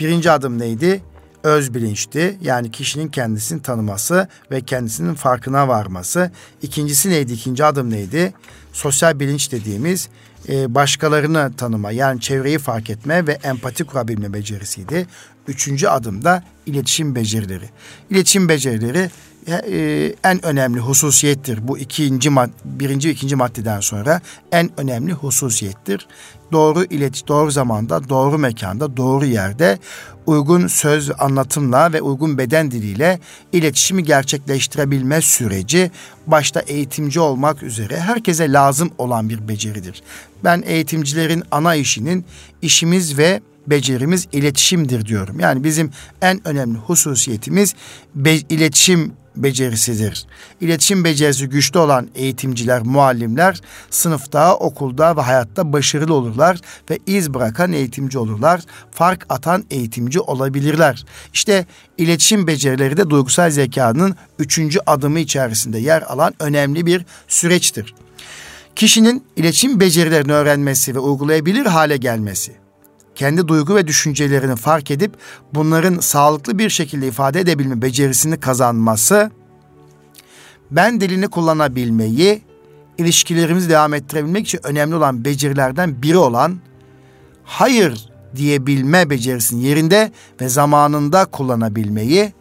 Birinci adım neydi? Öz bilinçti. Yani kişinin kendisini tanıması ve kendisinin farkına varması. İkincisi neydi? İkinci adım neydi? Sosyal bilinç dediğimiz e, başkalarını tanıma yani çevreyi fark etme ve empati kurabilme becerisiydi. Üçüncü adım da iletişim becerileri. İletişim becerileri e, en önemli hususiyettir. Bu ikinci mad birinci ikinci maddeden sonra en önemli hususiyettir. Doğru ilet doğru zamanda, doğru mekanda, doğru yerde uygun söz anlatımla ve uygun beden diliyle iletişimi gerçekleştirebilme süreci başta eğitimci olmak üzere herkese lazım olan bir beceridir. Ben eğitimcilerin ana işinin işimiz ve becerimiz iletişimdir diyorum. Yani bizim en önemli hususiyetimiz be- iletişim becerisidir. İletişim becerisi güçlü olan eğitimciler, muallimler sınıfta, okulda ve hayatta başarılı olurlar ve iz bırakan eğitimci olurlar. Fark atan eğitimci olabilirler. İşte iletişim becerileri de duygusal zekanın üçüncü adımı içerisinde yer alan önemli bir süreçtir. Kişinin iletişim becerilerini öğrenmesi ve uygulayabilir hale gelmesi kendi duygu ve düşüncelerini fark edip bunların sağlıklı bir şekilde ifade edebilme becerisini kazanması, ben dilini kullanabilmeyi, ilişkilerimizi devam ettirebilmek için önemli olan becerilerden biri olan hayır diyebilme becerisinin yerinde ve zamanında kullanabilmeyi,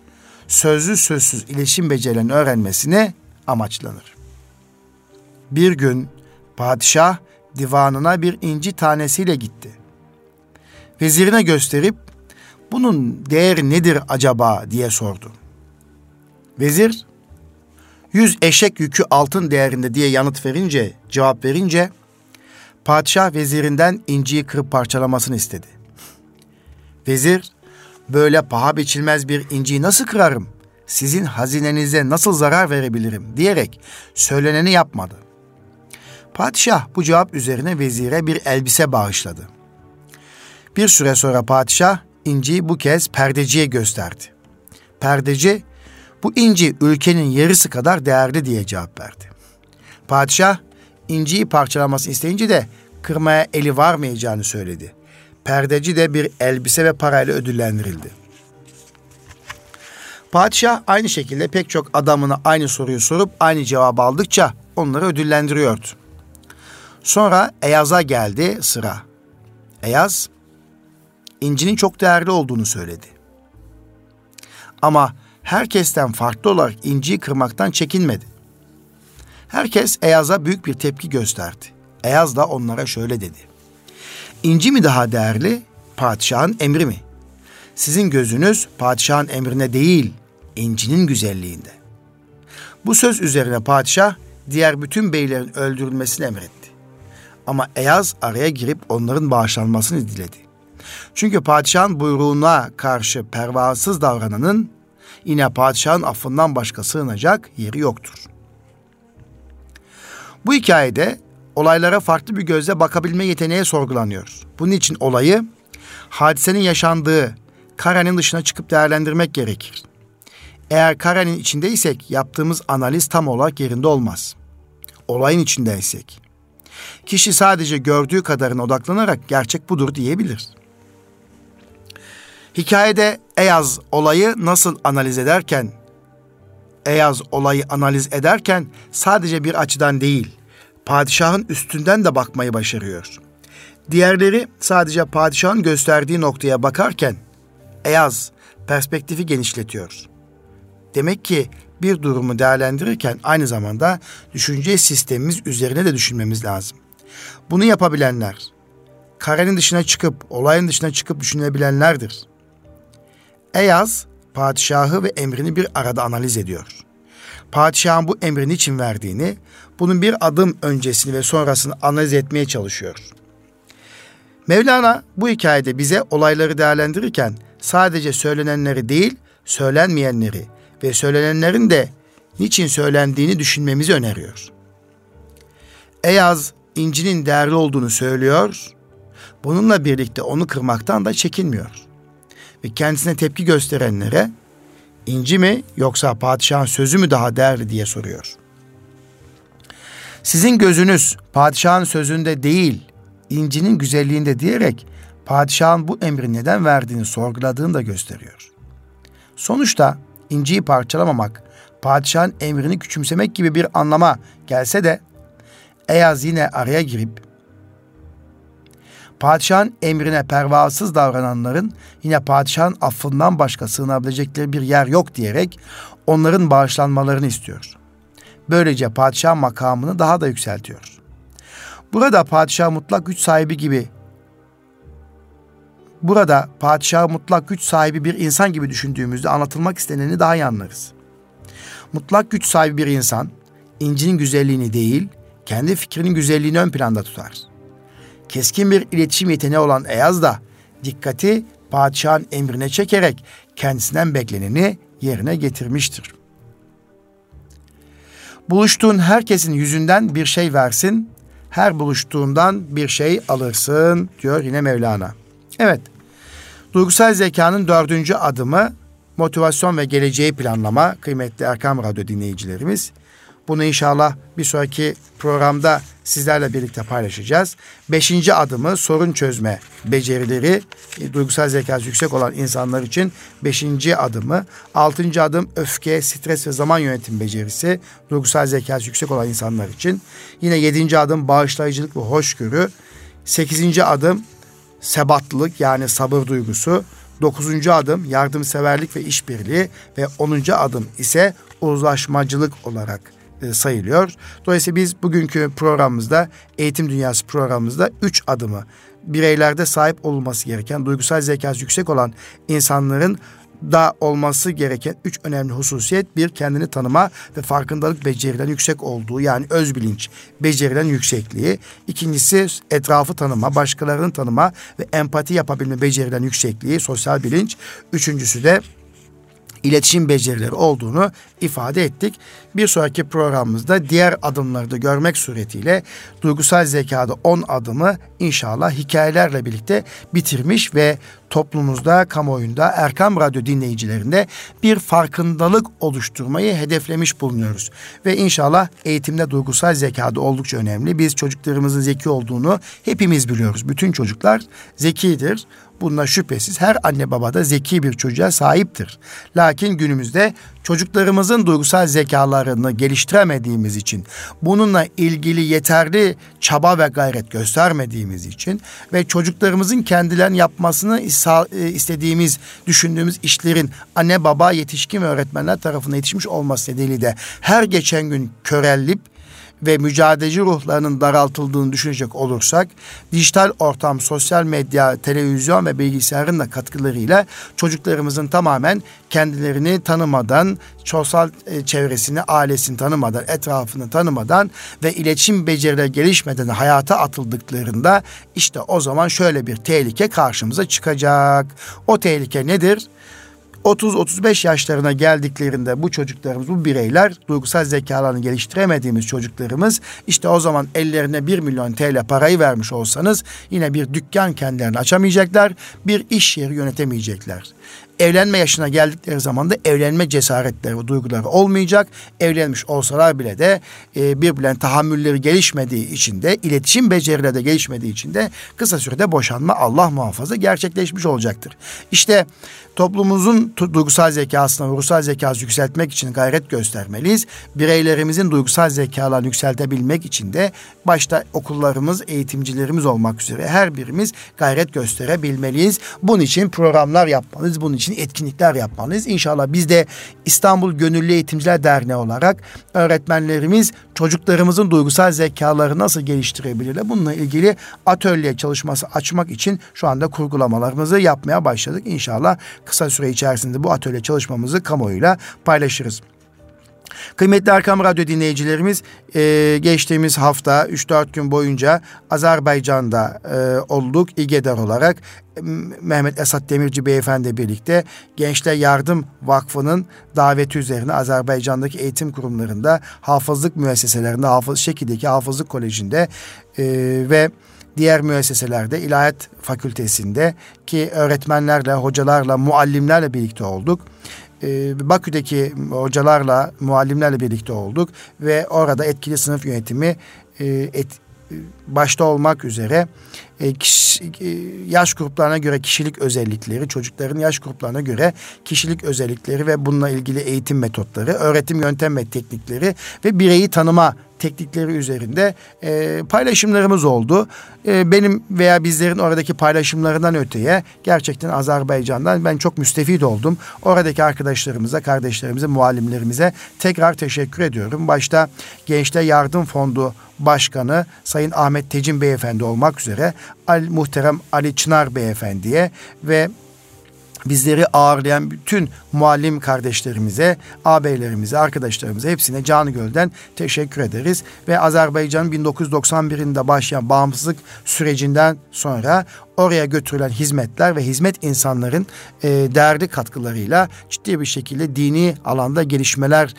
sözlü sözsüz iletişim becerilerini öğrenmesini amaçlanır. Bir gün padişah divanına bir inci tanesiyle gitti vezirine gösterip bunun değeri nedir acaba diye sordu. Vezir yüz eşek yükü altın değerinde diye yanıt verince, cevap verince padişah vezirinden inciyi kırıp parçalamasını istedi. Vezir böyle paha biçilmez bir inciyi nasıl kırarım? Sizin hazinenize nasıl zarar verebilirim diyerek söyleneni yapmadı. Padişah bu cevap üzerine vezire bir elbise bağışladı. Bir süre sonra padişah inciyi bu kez perdeciye gösterdi. Perdeci bu inci ülkenin yarısı kadar değerli diye cevap verdi. Padişah inciyi parçalaması isteyince de kırmaya eli varmayacağını söyledi. Perdeci de bir elbise ve parayla ödüllendirildi. Padişah aynı şekilde pek çok adamına aynı soruyu sorup aynı cevabı aldıkça onları ödüllendiriyordu. Sonra Eyaz'a geldi sıra. Eyaz, incinin çok değerli olduğunu söyledi. Ama herkesten farklı olarak inciyi kırmaktan çekinmedi. Herkes Eyaz'a büyük bir tepki gösterdi. Eyaz da onlara şöyle dedi. İnci mi daha değerli, padişahın emri mi? Sizin gözünüz padişahın emrine değil, incinin güzelliğinde. Bu söz üzerine padişah diğer bütün beylerin öldürülmesini emretti. Ama Eyaz araya girip onların bağışlanmasını diledi. Çünkü padişahın buyruğuna karşı pervasız davrananın yine padişahın affından başka sığınacak yeri yoktur. Bu hikayede olaylara farklı bir gözle bakabilme yeteneği sorgulanıyor. Bunun için olayı hadisenin yaşandığı karenin dışına çıkıp değerlendirmek gerekir. Eğer karenin içindeysek yaptığımız analiz tam olarak yerinde olmaz. Olayın içindeysek. Kişi sadece gördüğü kadarına odaklanarak gerçek budur diyebilir. Hikayede Eyaz olayı nasıl analiz ederken, Eyaz olayı analiz ederken sadece bir açıdan değil, padişahın üstünden de bakmayı başarıyor. Diğerleri sadece padişahın gösterdiği noktaya bakarken, Eyaz perspektifi genişletiyor. Demek ki bir durumu değerlendirirken aynı zamanda düşünce sistemimiz üzerine de düşünmemiz lazım. Bunu yapabilenler, karenin dışına çıkıp, olayın dışına çıkıp düşünebilenlerdir. Eyaz, padişahı ve emrini bir arada analiz ediyor. Padişahın bu emrini için verdiğini, bunun bir adım öncesini ve sonrasını analiz etmeye çalışıyor. Mevlana bu hikayede bize olayları değerlendirirken sadece söylenenleri değil, söylenmeyenleri ve söylenenlerin de niçin söylendiğini düşünmemizi öneriyor. Eyaz incinin değerli olduğunu söylüyor, bununla birlikte onu kırmaktan da çekinmiyor. Ve kendisine tepki gösterenlere inci mi yoksa padişahın sözü mü daha değerli diye soruyor. Sizin gözünüz padişahın sözünde değil, incinin güzelliğinde diyerek padişahın bu emri neden verdiğini sorguladığını da gösteriyor. Sonuçta inciyi parçalamamak, padişahın emrini küçümsemek gibi bir anlama gelse de Eyaz yine araya girip padişahın emrine pervasız davrananların yine padişahın affından başka sığınabilecekleri bir yer yok diyerek onların bağışlanmalarını istiyor. Böylece padişah makamını daha da yükseltiyor. Burada padişah mutlak güç sahibi gibi Burada padişah mutlak güç sahibi bir insan gibi düşündüğümüzde anlatılmak isteneni daha iyi anlarız. Mutlak güç sahibi bir insan incinin güzelliğini değil, kendi fikrinin güzelliğini ön planda tutar. Keskin bir iletişim yeteneği olan Eyaz da dikkati padişahın emrine çekerek kendisinden bekleneni yerine getirmiştir. Buluştuğun herkesin yüzünden bir şey versin, her buluştuğundan bir şey alırsın diyor yine Mevlana. Evet, duygusal zekanın dördüncü adımı motivasyon ve geleceği planlama kıymetli Erkam Radyo dinleyicilerimiz. Bunu inşallah bir sonraki programda sizlerle birlikte paylaşacağız. Beşinci adımı sorun çözme becerileri e, duygusal zekası yüksek olan insanlar için beşinci adımı. Altıncı adım öfke, stres ve zaman yönetim becerisi duygusal zekası yüksek olan insanlar için. Yine yedinci adım bağışlayıcılık ve hoşgörü. Sekizinci adım sebatlılık yani sabır duygusu. Dokuzuncu adım yardımseverlik ve işbirliği ve onuncu adım ise uzlaşmacılık olarak sayılıyor. Dolayısıyla biz bugünkü programımızda eğitim dünyası programımızda üç adımı bireylerde sahip olması gereken duygusal zekası yüksek olan insanların da olması gereken üç önemli hususiyet bir kendini tanıma ve farkındalık becerilen yüksek olduğu yani öz bilinç becerilen yüksekliği. İkincisi etrafı tanıma, başkalarını tanıma ve empati yapabilme becerilen yüksekliği, sosyal bilinç. Üçüncüsü de iletişim becerileri olduğunu ifade ettik. Bir sonraki programımızda diğer adımları da görmek suretiyle duygusal zekada 10 adımı inşallah hikayelerle birlikte bitirmiş ve toplumumuzda, kamuoyunda, Erkam Radyo dinleyicilerinde bir farkındalık oluşturmayı hedeflemiş bulunuyoruz. Ve inşallah eğitimde duygusal zekada oldukça önemli. Biz çocuklarımızın zeki olduğunu hepimiz biliyoruz. Bütün çocuklar zekidir. Bununla şüphesiz her anne baba da zeki bir çocuğa sahiptir. Lakin günümüzde çocuklarımızın duygusal zekalarını geliştiremediğimiz için, bununla ilgili yeterli çaba ve gayret göstermediğimiz için ve çocuklarımızın kendilerini yapmasını e, istediğimiz, düşündüğümüz işlerin anne baba, yetişkin ve öğretmenler tarafından yetişmiş olması nedeniyle de her geçen gün körellip ve mücadeleci ruhlarının daraltıldığını düşünecek olursak dijital ortam, sosyal medya, televizyon ve bilgisayarın da katkılarıyla çocuklarımızın tamamen kendilerini tanımadan, sosyal e, çevresini, ailesini tanımadan, etrafını tanımadan ve iletişim becerileri gelişmeden hayata atıldıklarında işte o zaman şöyle bir tehlike karşımıza çıkacak. O tehlike nedir? 30-35 yaşlarına geldiklerinde bu çocuklarımız, bu bireyler duygusal zekalarını geliştiremediğimiz çocuklarımız işte o zaman ellerine 1 milyon TL parayı vermiş olsanız yine bir dükkan kendilerini açamayacaklar, bir iş yeri yönetemeyecekler evlenme yaşına geldikleri zaman da evlenme cesaretleri duyguları olmayacak. Evlenmiş olsalar bile de e, birbirlerine tahammülleri gelişmediği için de iletişim becerileri de gelişmediği için de kısa sürede boşanma Allah muhafaza gerçekleşmiş olacaktır. İşte toplumumuzun duygusal zekasını, ruhsal zekası yükseltmek için gayret göstermeliyiz. Bireylerimizin duygusal zekalarını yükseltebilmek için de başta okullarımız, eğitimcilerimiz olmak üzere her birimiz gayret gösterebilmeliyiz. Bunun için programlar yapmalıyız. Bunun için için etkinlikler yapmalıyız. İnşallah biz de İstanbul Gönüllü Eğitimciler Derneği olarak öğretmenlerimiz çocuklarımızın duygusal zekaları nasıl geliştirebilirler? Bununla ilgili atölye çalışması açmak için şu anda kurgulamalarımızı yapmaya başladık. İnşallah kısa süre içerisinde bu atölye çalışmamızı kamuoyuyla paylaşırız. Kıymetli Erkam Radyo dinleyicilerimiz e, geçtiğimiz hafta 3-4 gün boyunca Azerbaycan'da e, olduk İGEDER olarak. Mehmet Esat Demirci Beyefendi birlikte Gençler Yardım Vakfı'nın daveti üzerine Azerbaycan'daki eğitim kurumlarında hafızlık müesseselerinde, hafız şekildeki hafızlık kolejinde e, ve diğer müesseselerde ilahiyat fakültesinde ki öğretmenlerle, hocalarla, muallimlerle birlikte olduk e, Bakü'deki hocalarla, muallimlerle birlikte olduk ve orada etkili sınıf yönetimi e, et, başta olmak üzere e, kişi, e, yaş gruplarına göre kişilik özellikleri, çocukların yaş gruplarına göre kişilik özellikleri ve bununla ilgili eğitim metotları, öğretim yöntem ve teknikleri ve bireyi tanıma teknikleri üzerinde e, paylaşımlarımız oldu. E, benim veya bizlerin oradaki paylaşımlarından öteye gerçekten Azerbaycan'dan ben çok müstefit oldum. Oradaki arkadaşlarımıza, kardeşlerimize, muallimlerimize tekrar teşekkür ediyorum. Başta Gençler Yardım Fondu Başkanı Sayın Ahmet Tecin Beyefendi olmak üzere Ali, muhterem Ali Çınar Beyefendiye ve bizleri ağırlayan bütün muallim kardeşlerimize, ağabeylerimize, arkadaşlarımıza hepsine canı gölden teşekkür ederiz. Ve Azerbaycan'ın 1991'inde başlayan bağımsızlık sürecinden sonra oraya götürülen hizmetler ve hizmet insanların e, değerli katkılarıyla ciddi bir şekilde dini alanda gelişmeler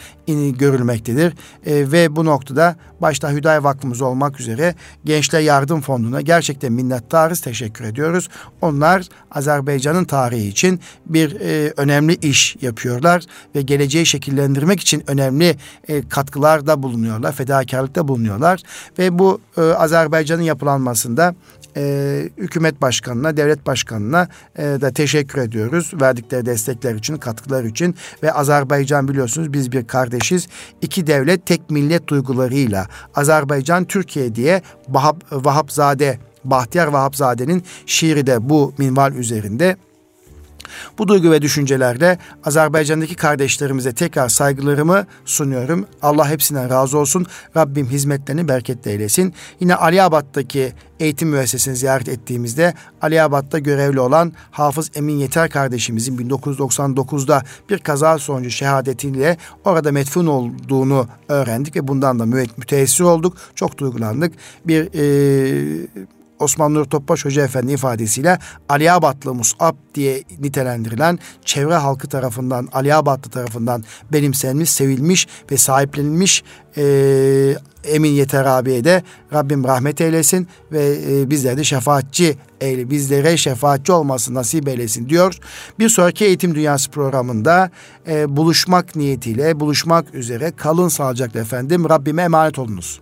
görülmektedir. E, ve bu noktada başta Hüdayi Vakfımız olmak üzere Gençler Yardım Fondu'na gerçekten minnettarız, teşekkür ediyoruz. Onlar Azerbaycan'ın tarihi için bir e, önemli iş yapıyorlar ve geleceği şekillendirmek için önemli e, katkılarda bulunuyorlar, fedakarlıkta bulunuyorlar ve bu e, Azerbaycan'ın yapılanmasında e, hükümet başkanına, devlet başkanına e, da teşekkür ediyoruz. Verdikleri destekler için, katkılar için ve Azerbaycan biliyorsunuz biz bir kardeşiz. İki devlet tek millet duygularıyla Azerbaycan Türkiye diye Vahap, Vahapzade Bahtiyar Vahapzade'nin şiiri de bu minval üzerinde bu duygu ve düşüncelerle Azerbaycan'daki kardeşlerimize tekrar saygılarımı sunuyorum. Allah hepsinden razı olsun. Rabbim hizmetlerini bereketli eylesin. Yine Aliabat'taki eğitim müessesesini ziyaret ettiğimizde Aliabat'ta görevli olan Hafız Emin Yeter kardeşimizin 1999'da bir kaza sonucu şehadetiyle orada metfun olduğunu öğrendik ve bundan da müteessir olduk. Çok duygulandık. Bir e, Osman Nur Topbaş Hoca Efendi ifadesiyle Aliyabatlı Mus'ab diye nitelendirilen çevre halkı tarafından, Aliyabatlı tarafından benimsenmiş, sevilmiş ve sahiplenilmiş e, Emin Yeter abiye de Rabbim rahmet eylesin ve e, bizler de şefaatçi eyle, bizlere şefaatçi olması nasip eylesin diyor. Bir sonraki Eğitim Dünyası programında e, buluşmak niyetiyle buluşmak üzere kalın sağlıcakla efendim. Rabbime emanet olunuz.